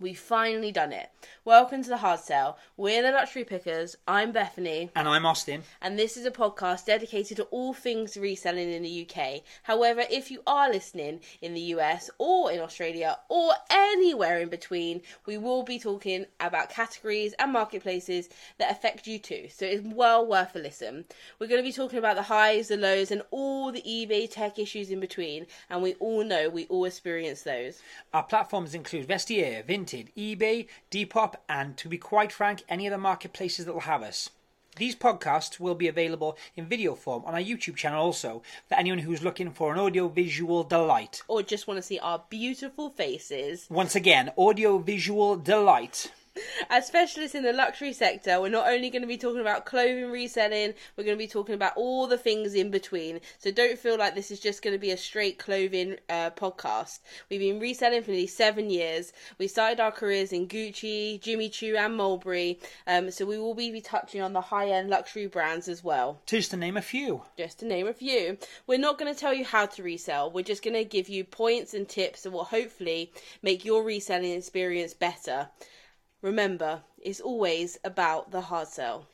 We finally done it. Welcome to the hard Sell. We're the luxury pickers. I'm Bethany, And I'm Austin. and this is a podcast dedicated to all things reselling in the UK. However, if you are listening in the US or in Australia or anywhere in between, we will be talking about categories and marketplaces that affect you too. So it's well worth a listen. We're going to be talking about the highs, the lows, and all the eBay tech issues in between, and we all know we all experience those. Our platforms include Vestiaire, Vinted, eBay, Depop, and to be quite frank, any of the marketplaces that will have us. These podcasts will be available in video form on our YouTube channel also for anyone who's looking for an audio visual delight. Or just want to see our beautiful faces. Once again, audio visual delight. As specialists in the luxury sector, we're not only going to be talking about clothing reselling, we're going to be talking about all the things in between. So don't feel like this is just going to be a straight clothing uh, podcast. We've been reselling for nearly seven years. We started our careers in Gucci, Jimmy Choo, and Mulberry. Um, so we will be touching on the high end luxury brands as well Just to name a few. just to name a few. We're not going to tell you how to resell. We're just going to give you points and tips that will hopefully make your reselling experience better. Remember, it's always about the hard sell.